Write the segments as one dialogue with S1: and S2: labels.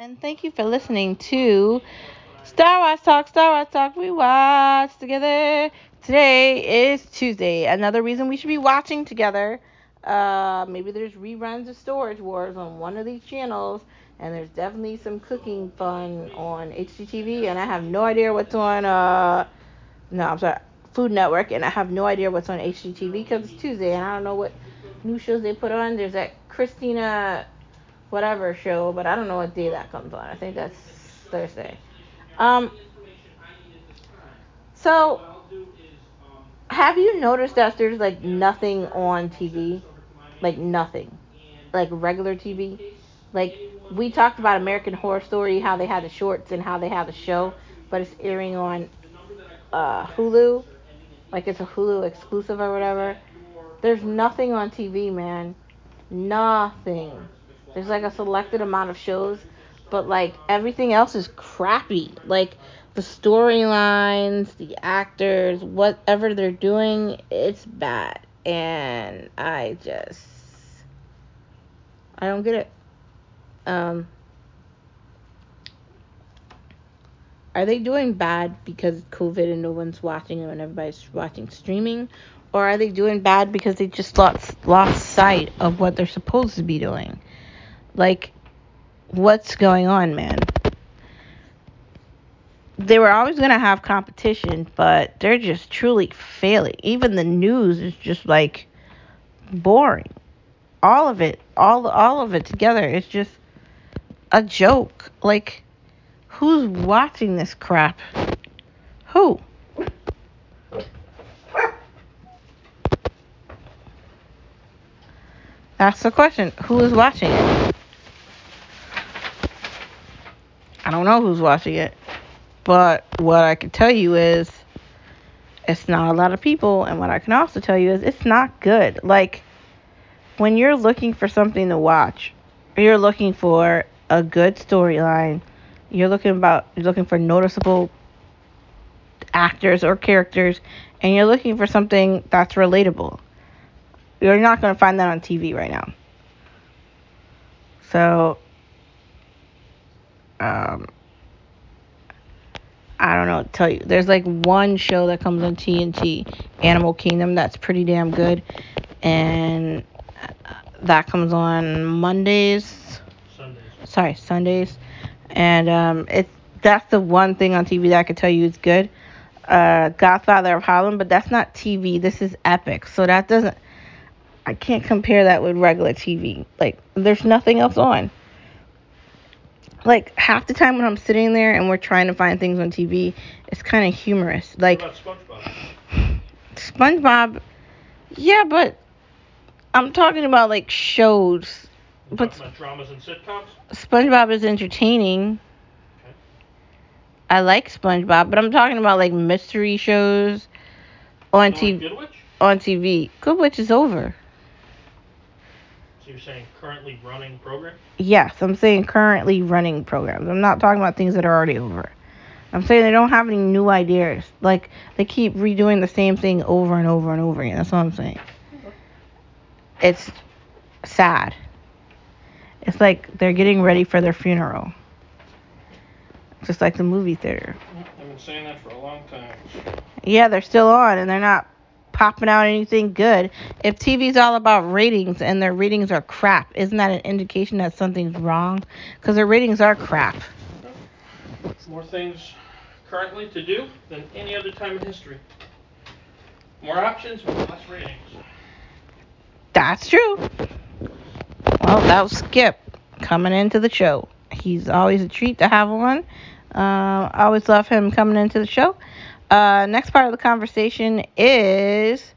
S1: and thank you for listening to Star Wars Talk. Star Wars Talk. We watch together. Today is Tuesday. Another reason we should be watching together. Uh, maybe there's reruns of Storage Wars on one of these channels, and there's definitely some cooking fun on HGTV, and I have no idea what's on. Uh, no, I'm sorry, Food Network, and I have no idea what's on HGTV because it's Tuesday, and I don't know what new shows they put on. There's that Christina whatever show, but I don't know what day that comes on. I think that's Thursday. Um, so, have you noticed that there's like nothing on TV? Like nothing. Like regular TV? Like, we talked about American Horror Story, how they had the shorts and how they had the show, but it's airing on uh, Hulu. Like, it's a Hulu exclusive or whatever. There's nothing on TV, man. Nothing. There's like a selected amount of shows, but like everything else is crappy. Like the storylines, the actors, whatever they're doing, it's bad. And I just I don't get it. Um Are they doing bad because COVID and no one's watching them and everybody's watching streaming? Or are they doing bad because they just lost lost sight of what they're supposed to be doing? Like, what's going on, man? They were always going to have competition, but they're just truly failing. Even the news is just like boring. All of it, all all of it together is just a joke. Like, who's watching this crap? Who? That's the question. Who is watching it? I don't know who's watching it. But what I can tell you is it's not a lot of people. And what I can also tell you is it's not good. Like, when you're looking for something to watch, you're looking for a good storyline. You're looking about you're looking for noticeable actors or characters and you're looking for something that's relatable. You're not going to find that on TV right now. So um, I don't know tell you. There's like one show that comes on TNT, Animal Kingdom, that's pretty damn good, and that comes on Mondays.
S2: Sundays.
S1: Sorry, Sundays, and um, it's that's the one thing on TV that I could tell you is good. Uh, Godfather of Harlem, but that's not TV. This is Epix, so that doesn't. I can't compare that with regular TV. Like, there's nothing else on like half the time when I'm sitting there and we're trying to find things on TV, it's kind of humorous. Like
S2: SpongeBob?
S1: SpongeBob, yeah, but I'm talking about like shows.
S2: You
S1: But
S2: dramas and sitcoms?
S1: SpongeBob is entertaining.
S2: Okay.
S1: I like SpongeBob, but I'm talking about like mystery shows on TV. On TV, Good Witch is over.
S2: You're saying currently running program?
S1: Yes, I'm saying currently running programs. I'm not talking about things that are already over. I'm saying they don't have any new ideas. Like they keep redoing the same thing over and over and over again. That's what I'm saying. It's sad. It's like they're getting ready for their funeral. Just like the movie theater.
S2: I've been saying that for a long time.
S1: Yeah, they're still on and they're not popping out anything good. If TV's all about ratings and their ratings are crap, isn't that an indication that something's wrong? Because their ratings are crap.
S2: More things currently to do than any other time in history. More options with less ratings.
S1: That's true. Well, that was Skip coming into the show. He's always a treat to have on. Uh, I always love him coming into the show. Uh, next part of the conversation is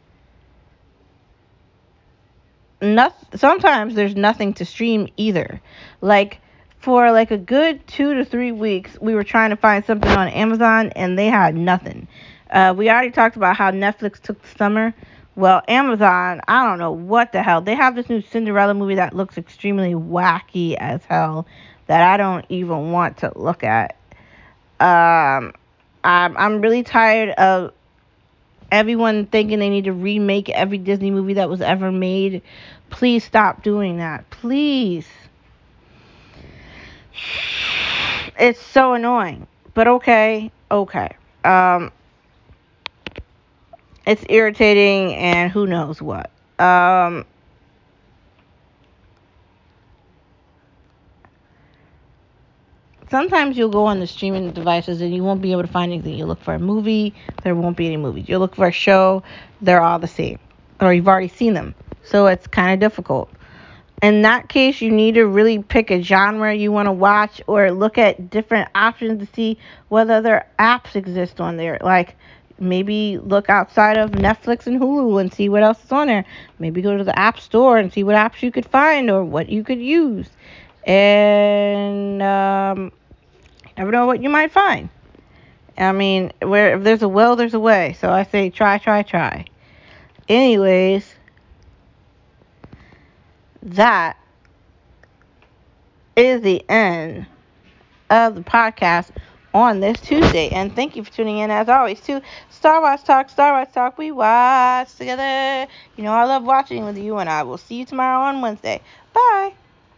S1: sometimes there's nothing to stream either. Like for like a good two to three weeks, we were trying to find something on Amazon and they had nothing. Uh, we already talked about how Netflix took the summer. Well, Amazon, I don't know what the hell. They have this new Cinderella movie that looks extremely wacky as hell that I don't even want to look at. Um, I'm I'm really tired of everyone thinking they need to remake every Disney movie that was ever made. Please stop doing that. Please. it's so annoying. But okay, okay. Um, it's irritating and who knows what. Um, sometimes you'll go on the streaming devices and you won't be able to find anything. You look for a movie, there won't be any movies. You look for a show, they're all the same, or you've already seen them. So it's kind of difficult. In that case, you need to really pick a genre you want to watch or look at different options to see whether other apps exist on there. Like maybe look outside of Netflix and Hulu and see what else is on there. Maybe go to the App Store and see what apps you could find or what you could use. And um, never know what you might find. I mean, where if there's a will, there's a way. So I say try, try, try. Anyways, that is the end of the podcast on this Tuesday. And thank you for tuning in as always to Star Wars Talk, Star Wars Talk. We watch together. You know I love watching with you, and I will see you tomorrow on Wednesday. Bye.